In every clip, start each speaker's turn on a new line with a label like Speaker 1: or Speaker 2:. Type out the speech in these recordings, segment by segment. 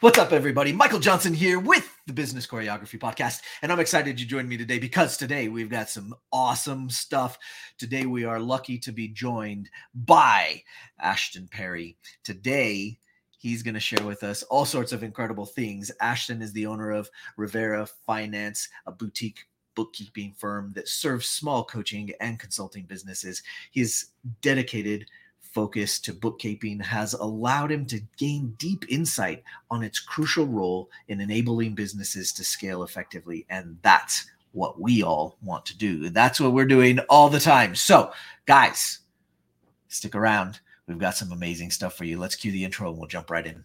Speaker 1: What's up, everybody? Michael Johnson here with the Business Choreography Podcast, and I'm excited you joined me today because today we've got some awesome stuff. Today we are lucky to be joined by Ashton Perry. Today, he's going to share with us all sorts of incredible things. Ashton is the owner of Revera Finance, a boutique bookkeeping firm that serves small coaching and consulting businesses. He is dedicated focus to bookkeeping has allowed him to gain deep insight on its crucial role in enabling businesses to scale effectively. And that's what we all want to do. That's what we're doing all the time. So, guys, stick around. We've got some amazing stuff for you. Let's cue the intro and we'll jump right in.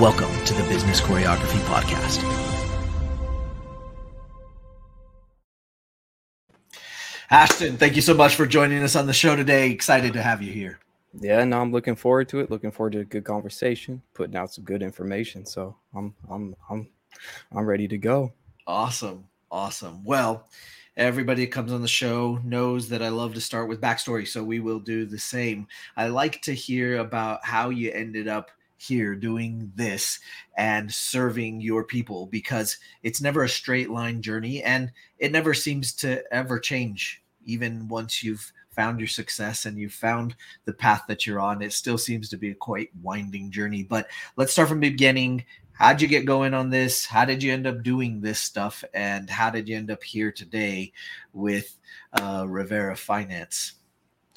Speaker 1: Welcome to the Business Choreography Podcast. Ashton, thank you so much for joining us on the show today. Excited to have you here.
Speaker 2: Yeah, no, I'm looking forward to it. Looking forward to a good conversation, putting out some good information. So I'm I'm I'm I'm ready to go.
Speaker 1: Awesome. Awesome. Well, everybody that comes on the show knows that I love to start with backstory, so we will do the same. I like to hear about how you ended up here doing this and serving your people because it's never a straight line journey and it never seems to ever change even once you've found your success and you've found the path that you're on. It still seems to be a quite winding journey but let's start from the beginning. How'd you get going on this? How did you end up doing this stuff? And how did you end up here today with uh, Revera finance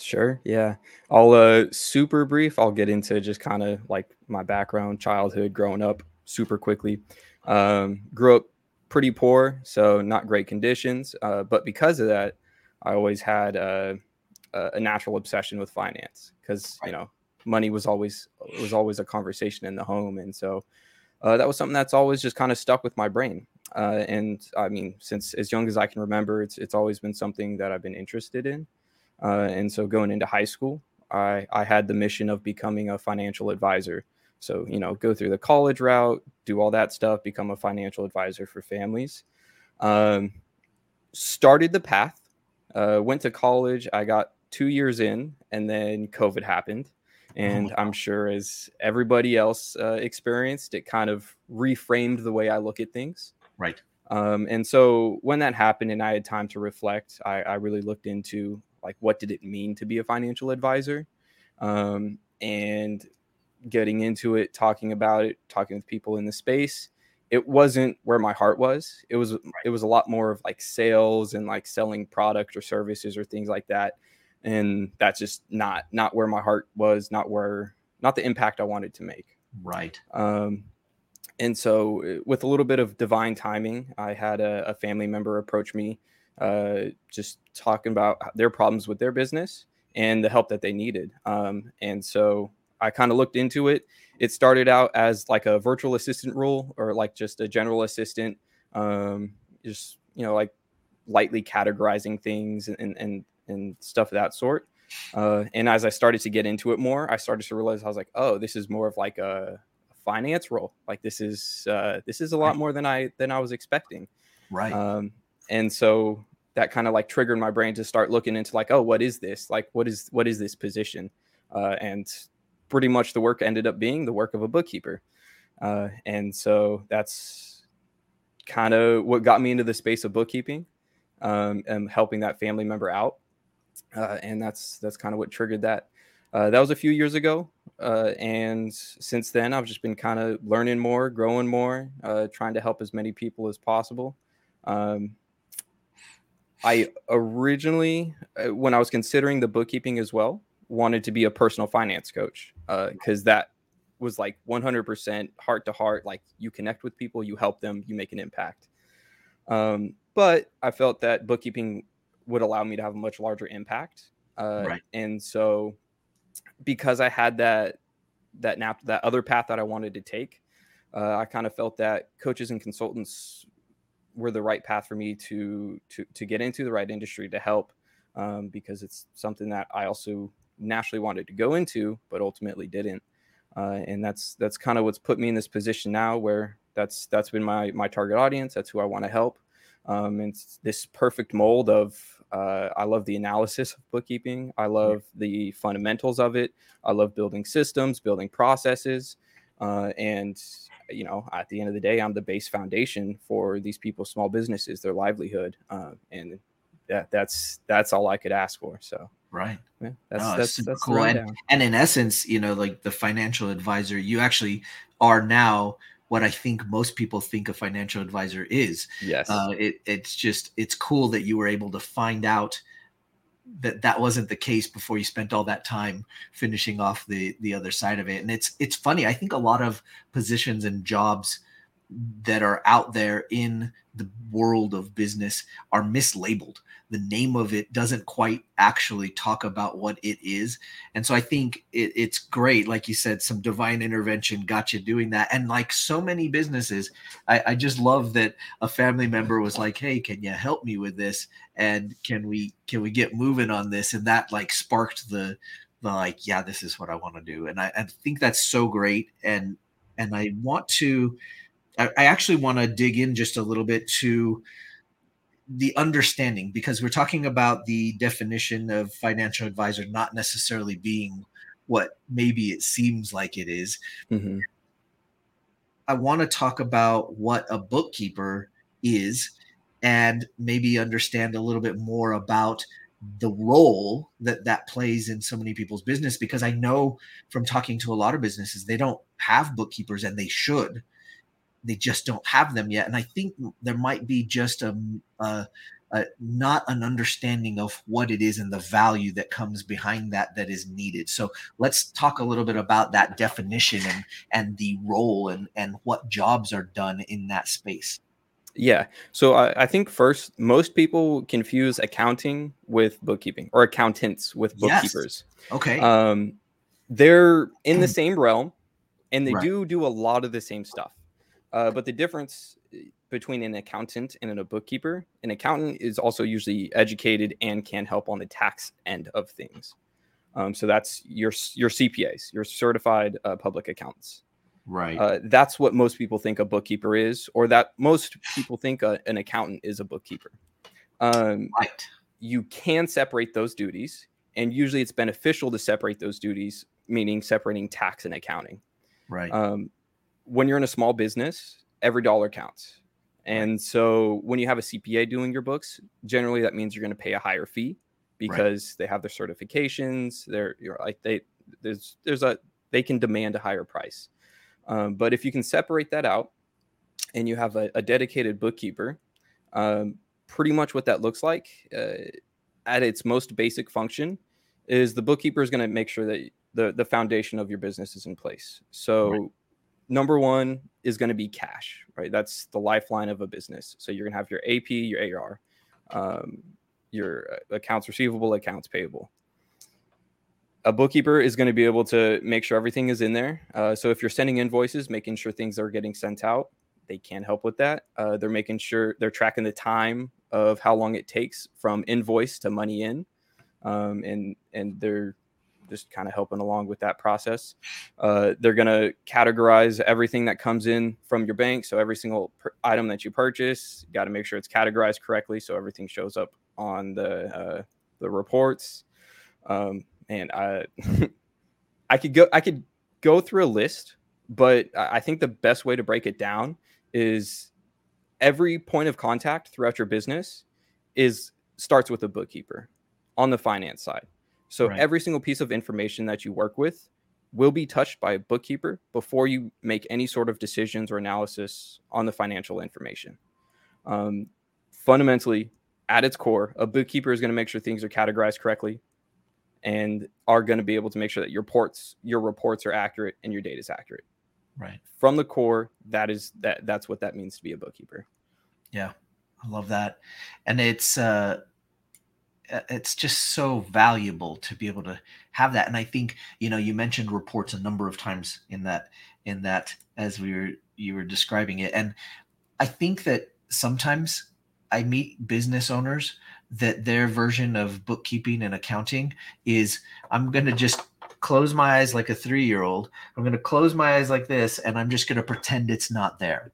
Speaker 2: Sure. Yeah. I'll uh super brief. I'll get into just kind of like my background, childhood, growing up super quickly. Um, grew up pretty poor, so not great conditions. Uh, but because of that, I always had uh, a natural obsession with finance because you know money was always was always a conversation in the home, and so uh, that was something that's always just kind of stuck with my brain. Uh, and I mean, since as young as I can remember, it's it's always been something that I've been interested in. Uh, and so going into high school, I, I had the mission of becoming a financial advisor. So, you know, go through the college route, do all that stuff, become a financial advisor for families. Um, started the path, uh, went to college. I got two years in, and then COVID happened. And oh I'm sure, as everybody else uh, experienced, it kind of reframed the way I look at things.
Speaker 1: Right.
Speaker 2: Um, and so when that happened and I had time to reflect, I, I really looked into like what did it mean to be a financial advisor? Um, and getting into it talking about it talking with people in the space it wasn't where my heart was. It was it was a lot more of like sales and like selling product or services or things like that. And that's just not not where my heart was not where not the impact i wanted to make.
Speaker 1: Right.
Speaker 2: Um and so uh, with a little bit of divine timing i had a, a family member approach me uh, just talking about their problems with their business and the help that they needed. Um, and so I kind of looked into it. It started out as like a virtual assistant role or like just a general assistant, um, just, you know, like lightly categorizing things and, and, and stuff of that sort. Uh, and as I started to get into it more, I started to realize I was like, oh, this is more of like a, finance role. Like this is uh, this is a lot more than I than I was expecting.
Speaker 1: Right.
Speaker 2: Um, and so that kind of like triggered my brain to start looking into like oh what is this? Like what is what is this position? Uh, and pretty much the work ended up being the work of a bookkeeper. Uh, and so that's kind of what got me into the space of bookkeeping um, and helping that family member out. Uh, and that's that's kind of what triggered that. Uh, that was a few years ago uh, and since then i've just been kind of learning more growing more uh, trying to help as many people as possible. Um, I originally, uh, when I was considering the bookkeeping as well, wanted to be a personal finance coach because uh, that was like 100% heart to heart. Like you connect with people, you help them, you make an impact. Um, but I felt that bookkeeping would allow me to have a much larger impact. Uh, right. And so, because I had that that nap that other path that I wanted to take, uh, I kind of felt that coaches and consultants were the right path for me to to to get into the right industry to help um, because it's something that I also naturally wanted to go into, but ultimately didn't. Uh, and that's that's kind of what's put me in this position now, where that's that's been my my target audience. That's who I want to help. Um, it's this perfect mold of uh, I love the analysis of bookkeeping. I love the fundamentals of it. I love building systems, building processes, uh, and you know, at the end of the day, I'm the base foundation for these people's small businesses, their livelihood, uh, and that that's that's all I could ask for. So
Speaker 1: right,
Speaker 2: yeah, that's no, that's,
Speaker 1: that's cool. And, and in essence, you know, like the financial advisor, you actually are now what I think most people think a financial advisor is.
Speaker 2: Yes,
Speaker 1: uh, it, it's just it's cool that you were able to find out that that wasn't the case before you spent all that time finishing off the the other side of it. And it's it's funny i think a lot of positions and jobs that are out there in the world of business are mislabeled. The name of it doesn't quite actually talk about what it is. And so I think it, it's great. Like you said, some divine intervention got you doing that. And like so many businesses, I, I just love that a family member was like, Hey, can you help me with this? And can we, can we get moving on this? And that like sparked the, the like, yeah, this is what I want to do. And I, I think that's so great. And, and I want to, I, I actually want to dig in just a little bit to the understanding because we're talking about the definition of financial advisor not necessarily being what maybe it seems like it is. Mm-hmm. I want to talk about what a bookkeeper is and maybe understand a little bit more about the role that that plays in so many people's business because I know from talking to a lot of businesses they don't have bookkeepers and they should they just don't have them yet. And I think there might be just a, a, a, not an understanding of what it is and the value that comes behind that that is needed. So let's talk a little bit about that definition and and the role and and what jobs are done in that space.
Speaker 2: Yeah. So I, I think first, most people confuse accounting with bookkeeping or accountants with bookkeepers.
Speaker 1: Yes. Okay.
Speaker 2: Um, they're in the same realm and they right. do do a lot of the same stuff. Uh, but the difference eh, between an accountant and a bookkeeper, an accountant is also usually educated and can help on the tax end of things. Um, so that's your your CPAs, your certified uh, public accountants.
Speaker 1: Right.
Speaker 2: Uh, that's what most people think a bookkeeper is, or that most people think a, an accountant is a bookkeeper. Um,
Speaker 1: right.
Speaker 2: You can separate those duties, and usually it's beneficial to separate those duties, meaning separating tax and accounting.
Speaker 1: Right.
Speaker 2: Um, when you're in a small business, every dollar counts. And so when you have a CPA doing your books, generally that means you're going to pay a higher fee because right. they have their certifications. They're you're like they there's there's a they can demand a higher price. Um, but if you can separate that out and you have a, a dedicated bookkeeper, um, pretty much what that looks like uh, at its most basic function is the bookkeeper is going to make sure that the the foundation of your business is in place. So right number one is going to be cash, right? That's the lifeline of a business. So you're going to have your AP, your AR, um, your uh, accounts receivable, accounts payable. A bookkeeper is going to be able to make sure everything is in there. Uh, so if you're sending invoices, making sure things are getting sent out, they can help with that. Uh, they're making sure they're tracking the time of how long it takes from invoice to money in, um, and and they're just kind of helping along with that process. Uh, they're going to categorize everything that comes in from your bank. So every single item that you purchase, you got to make sure it's categorized correctly so everything shows up on the uh, the reports. Um, and I I could go I could go through a list, but I think the best way to break it down is every point of contact throughout your business is starts with a bookkeeper on the finance side. So right. every single piece of information that you work with will be touched by a bookkeeper before you make any sort of decisions or analysis on the financial information. Um, fundamentally, at its core, a bookkeeper is going to make sure things are categorized correctly and are going to be able to make sure that your reports your reports are accurate and your data is accurate.
Speaker 1: Right.
Speaker 2: From the core, that is that that's what that means to be a bookkeeper.
Speaker 1: Yeah. I love that. And it's uh uh, Uh, it's just so valuable to be able to have that. And i think you know you mentioned reports a number of times in that in that as we were you were describing it. And i think that sometimes i meet business owners that their version of bookkeeping and accounting is i'm going to just close my eyes like a 3-year-old i'm going to close my eyes like this and i'm just going to pretend it's not there.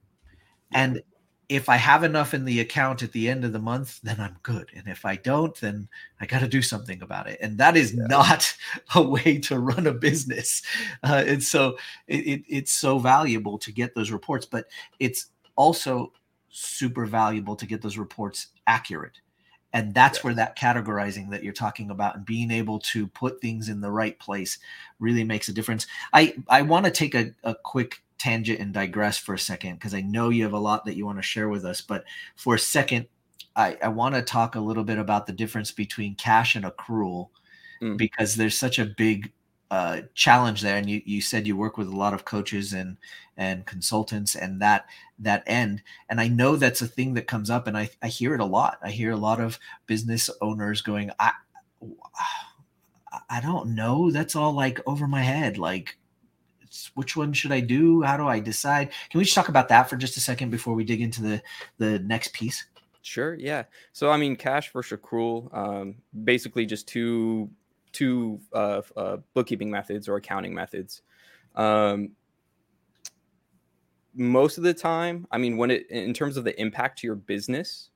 Speaker 1: And if I have enough in the account at the end of the month, then I'm good. And if I don't, then I got to do something about it. And that is yeah. not a way to run a business. Uh, and so it, it, it's so valuable to get those reports, but it's also super valuable to get those reports accurate. And that's where that categorizing that you're talking about and being able to put things in the right place really makes a difference. I, I want to take a, a quick tangent and digress for a second because I know you have a lot that you want to share with us. But for a second, I, I want to talk a little bit about the difference between cash and accrual mm. because there's such a big uh, challenge there. And you, you said you work with a lot of coaches and and consultants and that that end. And I know that's a thing that comes up, and I, I hear it a lot. I hear a lot of business owners going, I I don't know. That's all like over my head. Like which one should I do? How do I decide? Can we just talk about that for just a second before we dig into the the next piece?
Speaker 2: Sure. Yeah. So I mean, cash versus accrual, um, basically just two two uh, uh, bookkeeping methods or accounting methods. Um, most of the time, I mean, when it in terms of the impact to your business,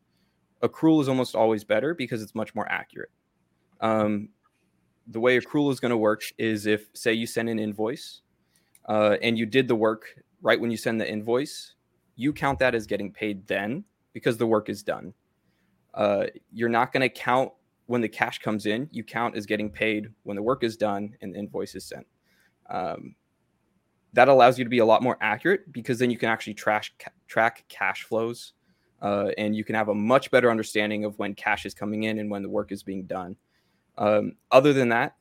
Speaker 2: accrual is almost always better because it's much more accurate. Um, the way accrual is going to work is if, say, you send an invoice uh, and you did the work right when you send the invoice, you count that as getting paid then because the work is done. Uh, you're not going to count when the cash comes in. You count as getting paid when the work is done and the invoice is sent. Um, that allows you to be a lot more accurate because then you can actually trash, ca- track cash flows uh, and you can have a much better understanding of when cash is coming in and when the work is being done. Um, other than that,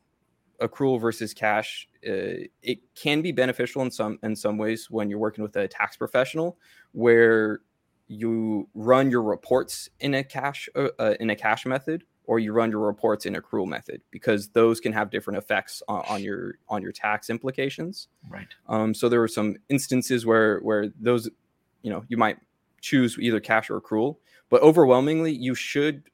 Speaker 2: accrual versus cash uh, it can be beneficial in some in some ways when you're working with a tax professional where you run your reports in a cash uh, uh, in a cash method or you run your reports in accrual method because those can have different effects on, on your on your tax implications.
Speaker 1: Right.
Speaker 2: Um, so there were some instances where where those you know you might choose either cash or accrual but overwhelmingly you should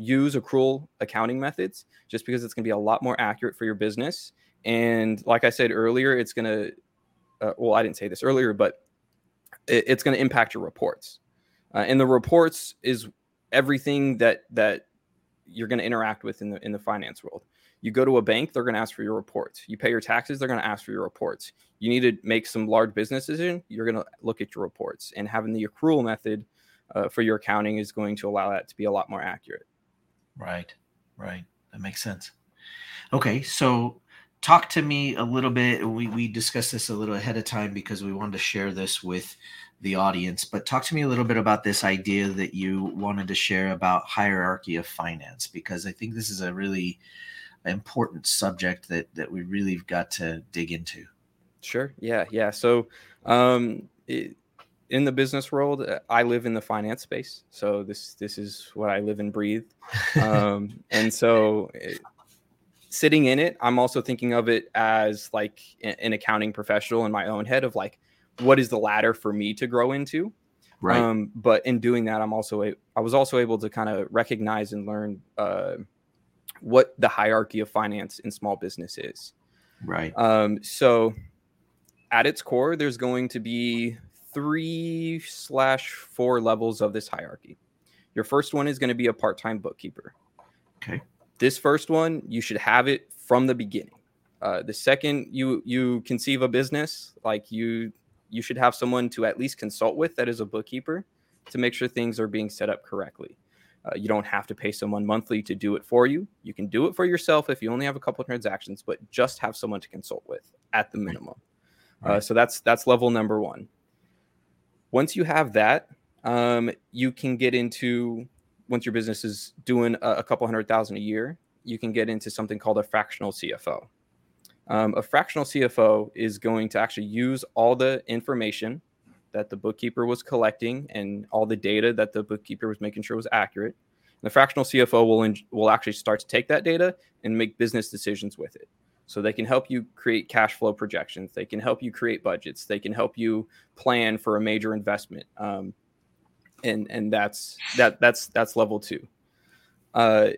Speaker 2: use accrual accounting methods just because it's going to be a lot more accurate for your business. And like I said earlier, it's going to, uh, well, I didn't say this earlier, but it, it's going to impact your reports. Uh, and the reports is everything that that you're going to interact with in the in the finance world. You go to a bank, they're going to ask for your reports. You pay your taxes, they're going to ask for your reports. You need to make some large business decision, you're going to look at your reports. And having the accrual method uh, for your accounting is going to allow that to be a lot more accurate.
Speaker 1: Right, right. That makes sense. Okay, so talk to me a little bit. We we discussed this a little ahead of time because we wanted to share this with the audience. But talk to me a little bit about this idea that you wanted to share about hierarchy of finance because I think this is a really important subject that that we really got to dig into.
Speaker 2: Sure. Yeah. Yeah. So, um, it, in the business world, uh, I live in the finance space, so this this is what I live and breathe. Um, and so, it, eh, sitting in it, I'm also thinking of it as like an accounting professional in my own head of like, what is the ladder for me to grow into?
Speaker 1: Right.
Speaker 2: Um, but in doing that, I'm also a, I was also able to kind of recognize and learn uh, what the hierarchy of finance in small business is.
Speaker 1: Right.
Speaker 2: Um, so, at its core, there's going to be three slash four levels of this hierarchy. Your first one is going to be a part time bookkeeper.
Speaker 1: Okay.
Speaker 2: This first one, you should have it from the beginning. Uh, the second you you conceive a business, like you you should have someone to at least consult with that is a bookkeeper to make sure things are being set up correctly. Uh, you don't have to pay someone monthly to do it for you. You can do it for yourself if you only have a couple transactions, but just have someone to consult with at the minimum. Right. Uh, so that's that's level number one. Once you have that, um, you can get into once your business is doing a, a, couple hundred thousand a year, you can get into something called a fractional CFO. Um, a fractional CFO is going to actually use all the information that the bookkeeper was collecting and all the data that the bookkeeper was making sure was accurate. And the fractional CFO will will actually start to take that data and make business decisions with it. So they can help you create cash flow projections. They can help you create budgets. They can help you plan for a major investment. Um, and and that's that that's that's level two. Uh,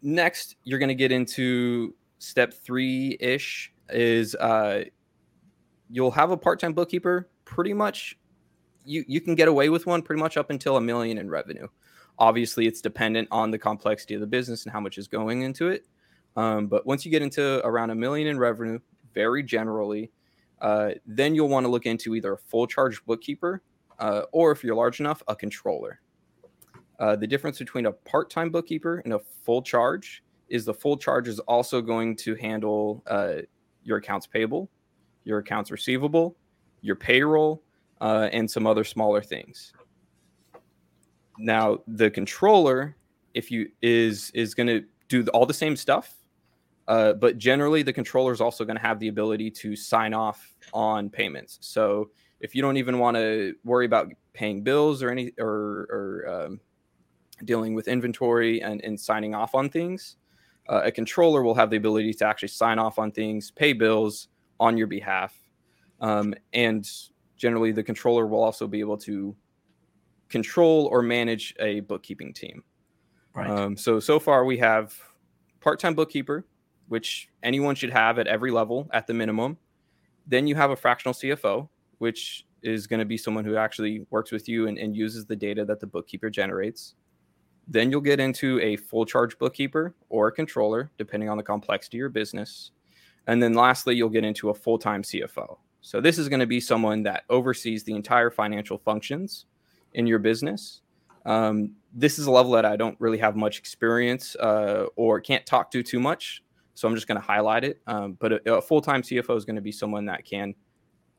Speaker 2: next, you're going to get into step three ish. Is uh, you'll have a part time bookkeeper. Pretty much, you you can get away with one pretty much up until a million in revenue. Obviously, it's dependent on the complexity of the business and how much is going into it. Um, but once you get into around a million in revenue, very generally, uh, then you'll want to look into either a full charge bookkeeper uh, or if you're large enough, a controller. Uh, the difference between a part time bookkeeper and a full charge is the full charge is also going to handle uh, your accounts payable, your accounts receivable, your payroll, uh, and some other smaller things. Now, the controller, if you is is going to do all the same stuff, uh, but generally, the controller is also going to have the ability to sign off on payments. So if you don't even want to worry about paying bills or any or, or um, dealing with inventory and, and signing off on things, uh, a controller will have the ability to actually sign off on things, pay bills on your behalf, um, and generally the controller will also be able to control or manage a bookkeeping team. Right. Um, so so far we have part-time bookkeeper which anyone should have at every level at the minimum. Then you have a fractional CFO, which is going to be someone who actually works with you and, and, uses the data that the bookkeeper generates. Then you'll get into a full charge bookkeeper or a controller, depending on the complexity of your business. And then lastly, you'll get into a full time CFO. So this is going to be someone that oversees the entire financial functions in your business. Um, this is a level that I don't really have much experience uh, or can't talk to too much. So I'm just going to highlight it. Um, but a, a full time CFO is going to be someone that can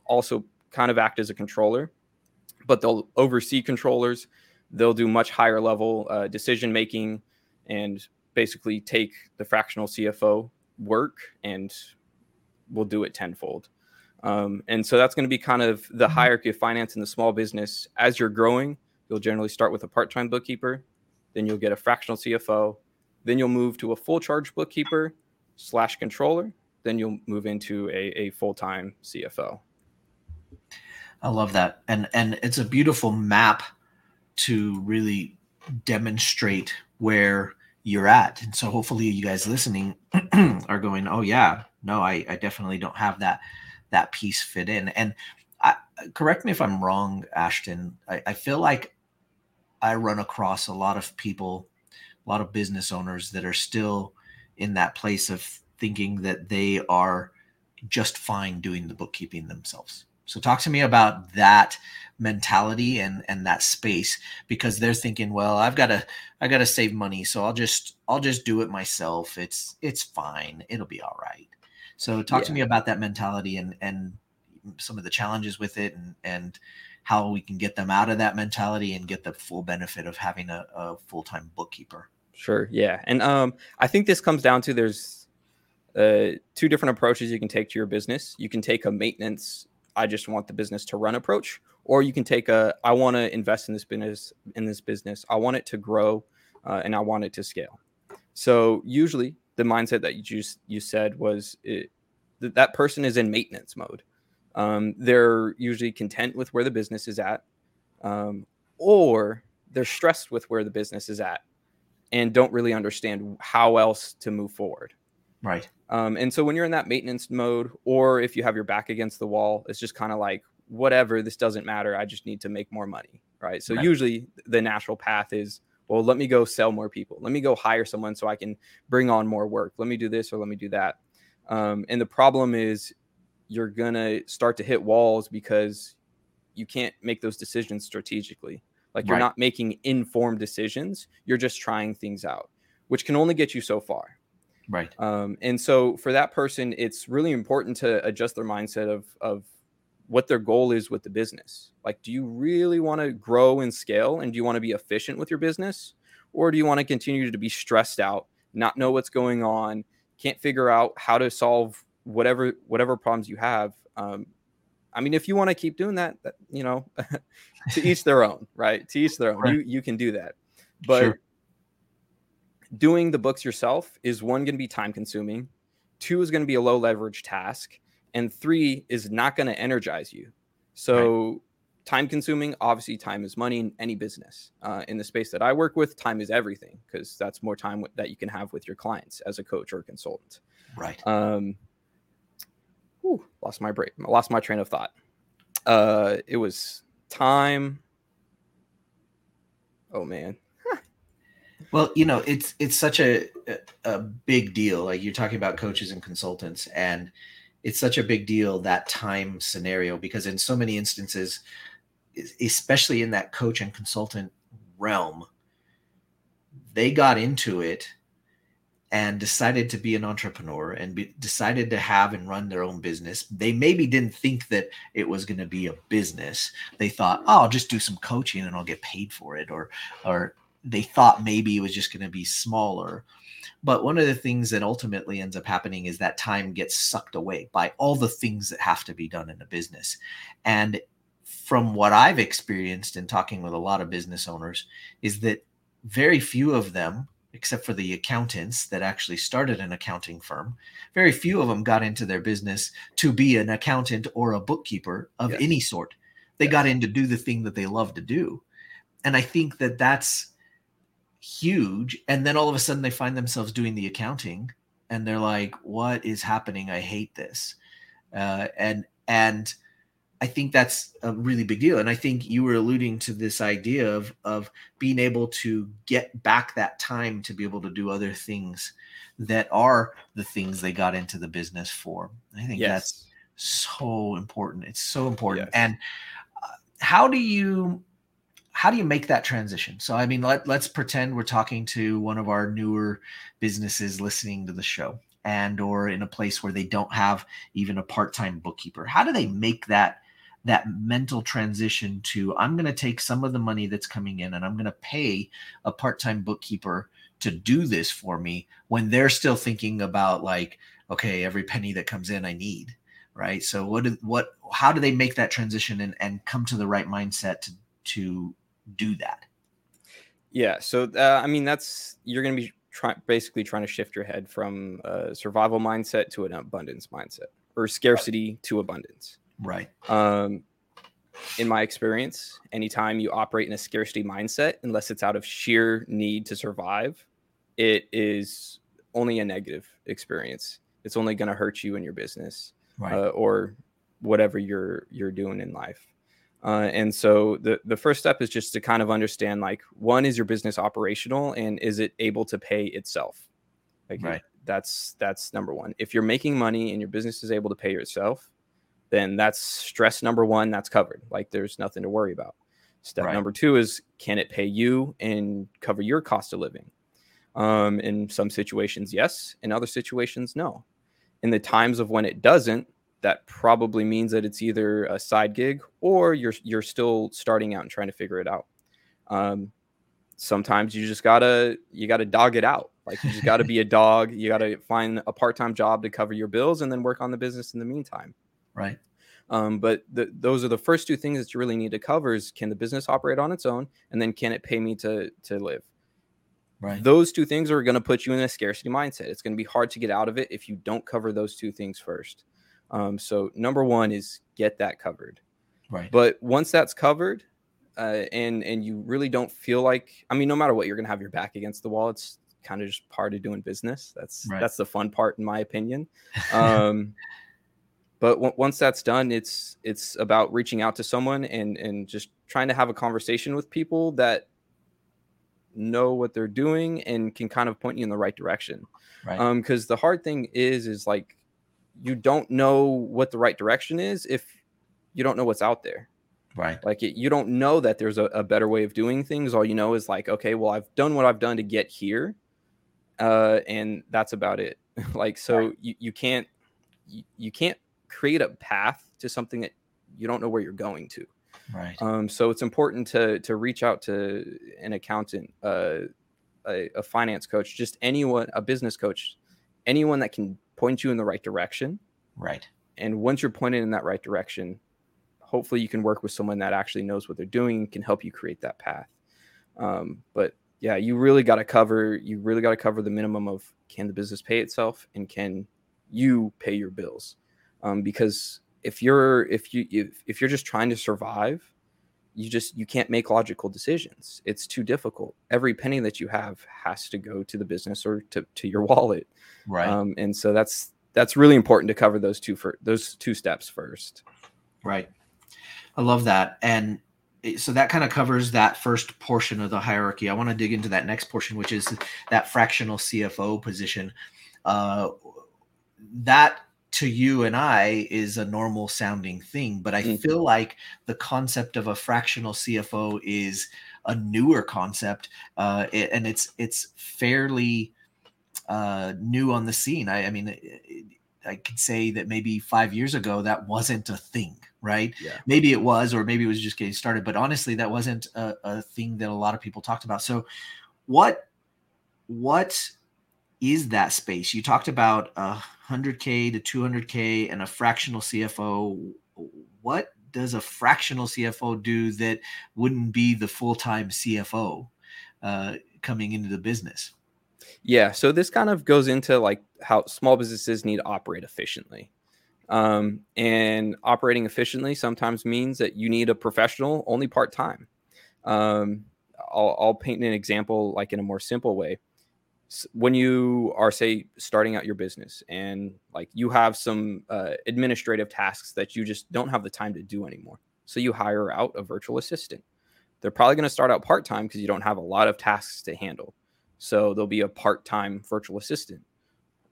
Speaker 2: also kind of act as a controller, but they'll oversee controllers. They'll do much higher level uh, decision making and basically take the fractional CFO work and we'll do it tenfold. Um, and so that's going to be kind of the mm-hmm. hierarchy of finance in the small business. As you're growing, you'll generally start with a part time bookkeeper, then you'll get a fractional CFO, then you'll move to a full charge bookkeeper, slash controller, then you'll move into a, a full time CFO.
Speaker 1: I love that, and and it's a beautiful map to really demonstrate where you're at. And so hopefully you guys listening are going, oh yeah, no, I, I definitely don't have that that piece fit in. And I, correct me if I'm wrong, Ashton. I, I feel like I run across a lot of people, a lot of business owners that are still in that place of thinking that they are just fine doing the bookkeeping themselves. So talk to me about that mentality and and that space because they're thinking, well, I've got to I got to save money, so I'll just I'll just do it myself. It's it's fine. It'll be all right. So talk yeah. to me about that mentality and and some of the challenges with it and and how we can get them out of that mentality and get the full benefit of having a, a full-time bookkeeper.
Speaker 2: Sure. Yeah. And um, I think this comes down to there's uh, two different approaches you can take to your business. You can take a maintenance, I just want the business to run approach, or you can take a, I want to invest in this business, in this business. I want it to grow uh, and I want it to scale. So usually the mindset that you just, you said was it, that that person is in maintenance mode. Um, they're usually content with where the business is at, um, or they're stressed with where the business is at and don't really understand how else to move forward.
Speaker 1: Right.
Speaker 2: Um, and so when you're in that maintenance mode, or if you have your back against the wall, it's just kind of like, whatever, this doesn't matter. I just need to make more money. Right. So right. usually the natural path is, well, let me go sell more people. Let me go hire someone so I can bring on more work. Let me do this or let me do that. Um, and the problem is you're going to start to hit walls because you can't make those decisions strategically. Like you're right. not making informed decisions. You're just trying things out, which can only get you so far.
Speaker 1: Right.
Speaker 2: Um, and so for that person, it's really important to adjust their mindset of of what their goal is with the business. Like, do you really want to grow and scale, and do you want to be efficient with your business, or do you want to continue to be stressed out, not know what's going on, can't figure out how to solve whatever whatever problems you have? Um, I mean, if you want to keep doing that, that you know, to each their own, right? To each their own. Right. You you can do that, but sure. doing the books yourself is one going to be time consuming. two is going to be a low leverage task, and three is not going to energize you. So, right. time consuming, obviously, time is money in any business. Uh, in the space that I work with, time is everything because that's more time that you can have with your clients as a coach or consultant.
Speaker 1: Right.
Speaker 2: Um, whew, lost my break, lost my train of thought. Uh, it was time. Oh man.
Speaker 1: well, you know, it's it's such a a big deal. Like you're talking about coaches and consultants, and it's such a big deal that time scenario because in so many instances, especially in that coach and consultant realm, they got into it and decided to be an entrepreneur and be, decided to have and run their own business. They maybe didn't think that it was going to be a business. They thought, "Oh, I'll just do some coaching and I'll get paid for it," or or they thought maybe it was just going to be smaller. But one of the things that ultimately ends up happening is that time gets sucked away by all the things that have to be done in a business. And from what I've experienced in talking with a lot of business owners, is that very few of them except for the accountants that actually started an accounting firm. Very few of them got into their business to be an accountant or a bookkeeper of yes. any sort. They yes. got in to do the thing that they love to do. And I think that that's huge. And then all of a sudden they find themselves doing the accounting and they're like, what is happening? I hate this. Uh, and, and, I think that's a really big deal. And I think you were alluding to this idea of of being able to get back that time to be able to do other things that are the things they got into the business for. I think yes. that's so important. It's so important. Yes. And uh, how do you how do you make that transition? So I mean, let, let's pretend we're talking to one of our newer businesses listening to the show and or in a place where they don't have even a part-time bookkeeper. How do they make that that mental transition to I'm going to take some of the money that's coming in and I'm going to pay a part-time bookkeeper to do this for me when they're still thinking about like okay every penny that comes in I need right? So what what how do they make that transition and and come to the right mindset to to do that?
Speaker 2: Yeah so uh, I mean that's you're going to be trying basically trying to shift your head from a survival mindset to an abundance mindset or scarcity to abundance
Speaker 1: Right.
Speaker 2: Um, in my experience, anytime you operate in a scarcity mindset, unless it's out of sheer need to survive, it is only a negative experience. It's only going to hurt you in your business right. uh, or whatever you're you're doing in life. Uh, and so the the first step is just to kind of understand like one is your business operational and is it able to pay itself? Like right. that's that's number one. If you're making money and your business is able to pay yourself, then that's stress number one that's covered. Like there's nothing to worry about. Step right. number two is can it pay you and cover your cost of living? Um, in some situations yes in other situations no. In the times of when it doesn't that probably means that it's either a side gig or you're you're still starting out and trying to figure it out. Um, sometimes you just gotta you gotta dog it out. Like you just gotta be a dog. You gotta find a part-time job to cover your bills and then work on the business in the meantime
Speaker 1: right?
Speaker 2: Um, but the, those are the first two things that you really need to cover: is can the business operate on its own, and then can it pay me to to live?
Speaker 1: Right.
Speaker 2: Those two things are going to put you in a scarcity mindset. It's going to be hard to get out of it if you don't cover those two things first. Um, so number one is get that covered.
Speaker 1: Right.
Speaker 2: But once that's covered, uh, and and you really don't feel like, I mean, no matter what, you're going to have your back against the wall. It's kind of just part of doing business. That's right. that's the fun part, in my opinion. Um, but w- once that's done it's it's about reaching out to someone and and just trying to have a conversation with people that know what they're doing and can kind of point you in the right direction. Right. Um because the hard thing is is like you don't know what the right direction is if you don't know what's out there.
Speaker 1: Right.
Speaker 2: Like it, you don't know that there's a, a, better way of doing things. All you know is like okay well i've done what i've done to get here uh and that's about it. Like so right. you, you can't you, you can't create a path to something that you don't know where you're going to.
Speaker 1: Right.
Speaker 2: Um, so it's important to to reach out to an accountant, uh, a, a finance coach, just anyone, a business coach, anyone that can point you in the right direction.
Speaker 1: Right.
Speaker 2: And once you're pointed in that right direction, hopefully you can work with someone that actually knows what they're doing and can help you create that path. Um, but yeah, you really got to cover. You really got to cover the minimum of can the business pay itself and can you pay your bills. Um, because if you're if you if, if you're just trying to survive, you just you can't make logical decisions. It's too difficult. Every penny that you have has to go to the business or to, to your wallet.
Speaker 1: Right.
Speaker 2: Um, and so that's that's really important to cover those two for those two steps first.
Speaker 1: Right. I love that. And so that kind of covers that first portion of the hierarchy. I want to dig into that next portion, which is that fractional CFO position. Uh, that to you and I is a normal sounding thing, but I mm-hmm. feel like the concept of a fractional CFO is a newer concept, uh, and it's it's fairly uh, new on the scene. I, I mean, it, I could say that maybe five years ago that wasn't a thing, right?
Speaker 2: Yeah.
Speaker 1: Maybe it was, or maybe it was just getting started. But honestly, that wasn't a, a thing that a lot of people talked about. So, what what is that space? You talked about a hundred k to two hundred k and a fractional CFO. What does a fractional CFO do that wouldn't be the full time CFO uh, coming into the business?
Speaker 2: Yeah, so this kind of goes into like how small businesses need to operate efficiently. Um, and operating efficiently sometimes means that you need a professional only part time. Um, I'll, I'll paint an example like in a more simple way. When you are, say, starting out your business and like you have some uh, administrative tasks that you just don't have the time to do anymore. So you hire out a virtual assistant. They're probably going to start out part time because you don't have a lot of tasks to handle. So there'll be a part time virtual assistant,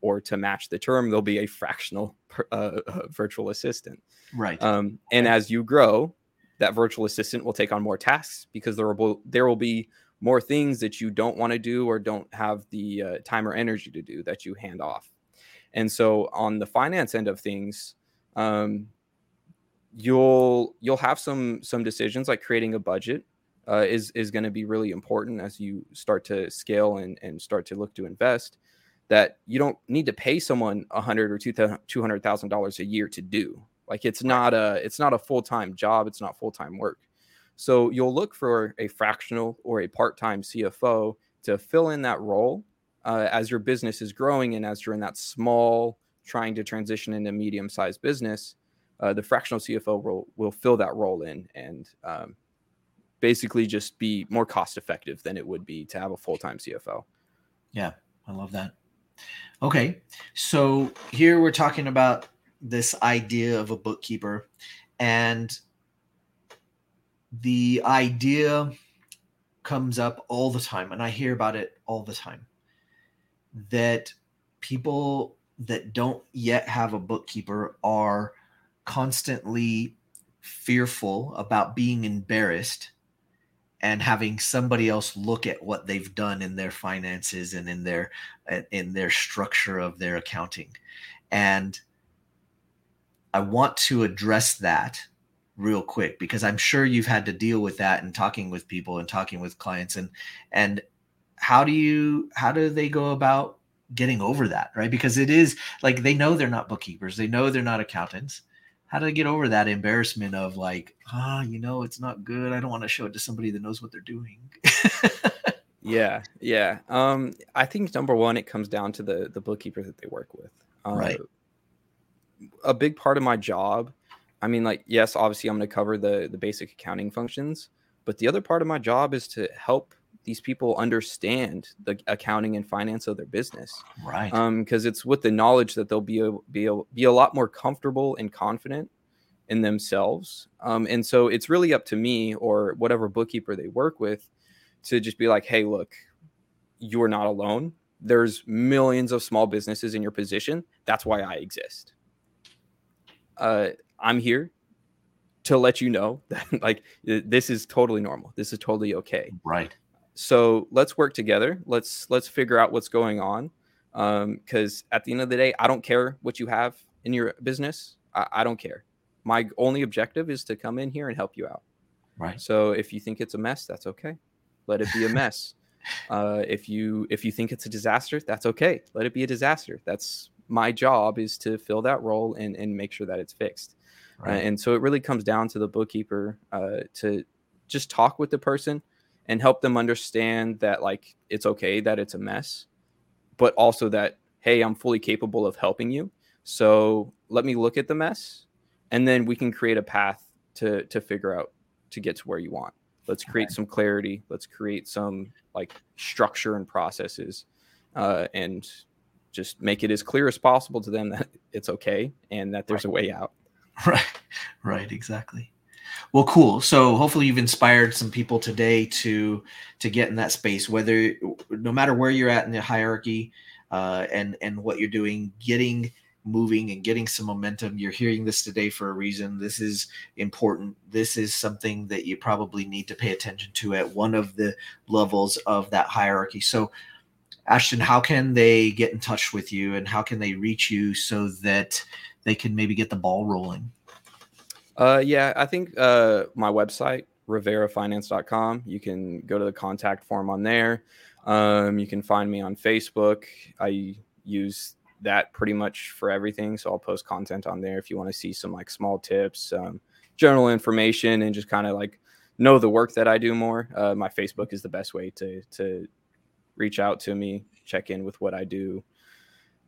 Speaker 2: or to match the term, there'll be a fractional uh, uh, virtual assistant.
Speaker 1: Right.
Speaker 2: Um, and as you grow, that virtual assistant will take on more tasks because there will there will be more things that you don't want to do or don't have the uh, time or energy to do that you hand off. And so on the finance end of things, um, you'll you'll have some some decisions like creating a budget uh, is is going to be really important as you start to scale and, and start to look to invest that you don't need to pay someone a hundred or two hundred thousand dollars a year to do. Like it's not a it's not a full-time job it's not full-time work so you'll look for a fractional or a part-time cfo to fill in that role uh, as your business is growing and as you're in that small trying to transition into medium-sized business uh, the fractional cfo will will fill that role in and um, basically just be more cost effective than it would be to have a full time CFO.
Speaker 1: Yeah, I love that. Okay, so here we're talking about this idea of a bookkeeper, and the idea comes up all the time, and I hear about it all the time that people that don't yet have a bookkeeper are constantly fearful about being embarrassed and having somebody else look at what they've done in their finances and in their in their structure of their accounting. And i want to address that real quick because i'm sure you've had to deal with that and talking with people and talking with clients and and how do you how do they go about getting over that right because it is like they know they're not bookkeepers they know they're not accountants how to get over that embarrassment of like, ah, oh, you know, it's not good. I don't want to show it to somebody that knows what they're doing.
Speaker 2: yeah, yeah. Um, I think number one, it comes down to the the bookkeeper that they work with. Um,
Speaker 1: right.
Speaker 2: A big part of my job, I mean, like, yes, obviously, I'm going to cover the the basic accounting functions, but the other part of my job is to help these people understand the accounting and finance of their business.
Speaker 1: Right.
Speaker 2: Um, because it's with the knowledge that they'll be a, be a, be a lot more comfortable and confident in themselves. Um, and so it's really up to me or whatever bookkeeper they work with to just be like, hey, look, you're not alone. There's millions of small businesses in your position. That's why I exist. Uh, I'm here to let you know that like this is totally normal. This is totally okay.
Speaker 1: Right.
Speaker 2: So let's work together. Let's let's figure out what's going on. Because um, at the end of the day, I don't care what you have in your business. I, I don't care. My only objective is to come in here and help you out.
Speaker 1: Right.
Speaker 2: So if you think it's a mess, that's okay. Let it be a mess. uh, if you if you think it's a disaster, that's okay. Let it be a disaster. That's my job is to fill that role and and make sure that it's fixed. Right. Uh, and so it really comes down to the bookkeeper uh, to just talk with the person and help them understand that like it's okay that it's a mess, but also that hey, I'm fully capable of helping you. So let me look at the mess, and then we can create a path to to figure out to get to where you want. Let's create okay. some clarity. Let's create some like structure and processes, uh, and just make it as clear as possible to them that it's okay and that there's right. a way out.
Speaker 1: Right, right, exactly. Well, cool. So hopefully you've inspired some people today to to get in that space. Whether no matter where you're at in the hierarchy, uh, and and what you're doing, getting moving and getting some momentum. You're hearing this today for a reason. This is important. This is something that you probably need to pay attention to at one of the levels of that hierarchy. So, Ashton, how can they get in touch with you and how can they reach you so that they can maybe get the ball rolling?
Speaker 2: Uh, yeah, I think uh, my website, reverafinance.com, you can go to the contact form on there. Um, you can find me on Facebook. I use that pretty much for everything. So I'll post content on there if you want to see some like small tips, um, general information, and just kind of like know the work that I do more. Uh, my Facebook is the best way to to reach out to me, check in with what I do,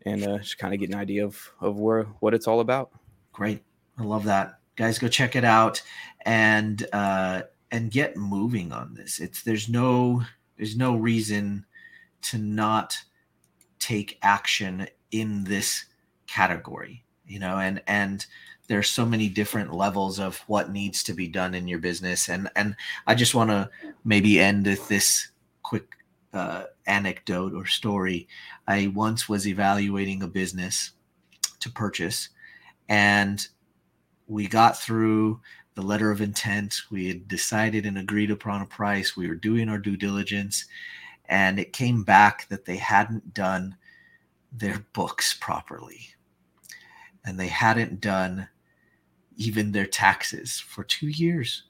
Speaker 2: and uh, just kind of get an idea of of where what it's all about.
Speaker 1: Great, I love that, guys. Go check it out and uh, and get moving on this. It's there's no there's no reason to not take action in this category you know and and there's so many different levels of what needs to be done in your business and and i just want to maybe end with this quick uh, anecdote or story i once was evaluating a business to purchase and we got through the letter of intent we had decided and agreed upon a price we were doing our due diligence and it came back that they hadn't done their books properly. And they hadn't done even their taxes for two years.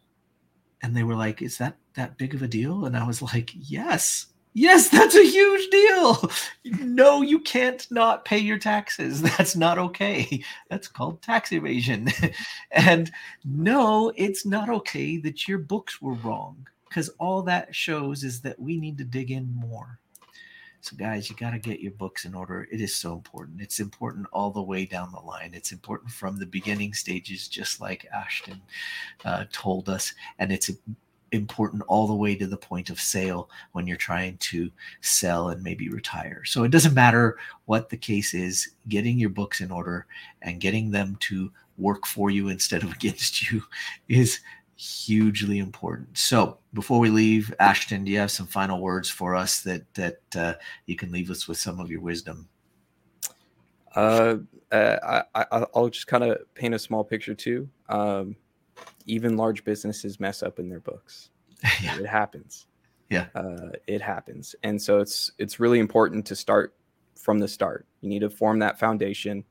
Speaker 1: And they were like, Is that that big of a deal? And I was like, Yes, yes, that's a huge deal. No, you can't not pay your taxes. That's not okay. That's called tax evasion. and no, it's not okay that your books were wrong because all that shows is that we need to dig in more. So, guys, you got to get your books in order. It is so important. It's important all the way down the line. It's important from the beginning stages, just like Ashton uh, told us. And it's important all the way to the point of sale when you're trying to sell and maybe retire. So, it doesn't matter what the case is, getting your books in order and getting them to work for you instead of against you is hugely important. So before we leave, Ashton, do you have some final words for us that that uh, you can leave us with some of your wisdom?
Speaker 2: Uh, uh I, will just kind of paint a small picture too. Um, even large businesses mess up in their books. yeah. It happens.
Speaker 1: Yeah,
Speaker 2: uh, it happens, and so it's it's really important to start from the start. You need to form that foundation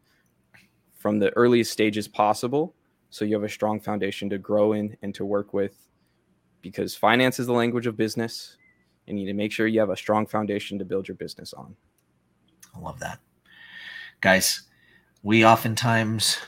Speaker 2: from the earliest stages possible so you have a strong foundation to grow in and to work with because finance is the language of business and you need to make sure you have a strong foundation to build your business on
Speaker 1: i love that guys we oftentimes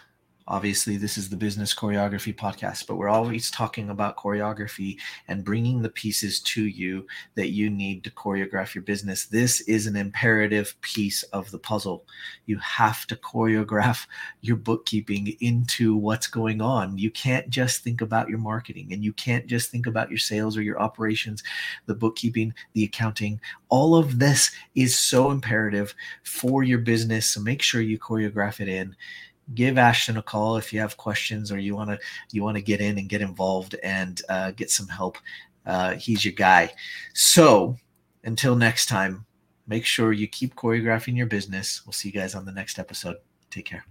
Speaker 1: Obviously, this is the Business Choreography Podcast, but we're always talking about choreography and bringing the pieces to you that you need to choreograph your business. This is an imperative piece of the puzzle. You have to choreograph your bookkeeping into what's going on. You can't just think about your marketing and you can't just think about your sales or your operations, the bookkeeping, the accounting. All of this is so imperative for your business. So make sure you choreograph it in give Ashton a call if you have questions or you want to you want to get in and get involved and uh, get some help. Uh, he's your guy. So until next time, make sure you keep choreographing your business. We'll see you guys on the next episode. Take care.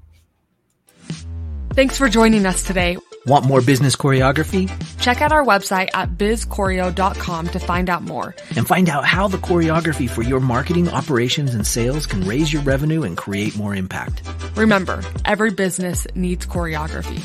Speaker 3: Thanks for joining us today.
Speaker 1: Want more business choreography?
Speaker 3: Check out our website at bizchoreo.com to find out more.
Speaker 1: And find out how the choreography for your marketing, operations, and sales can raise your revenue and create more impact.
Speaker 3: Remember, every business needs choreography.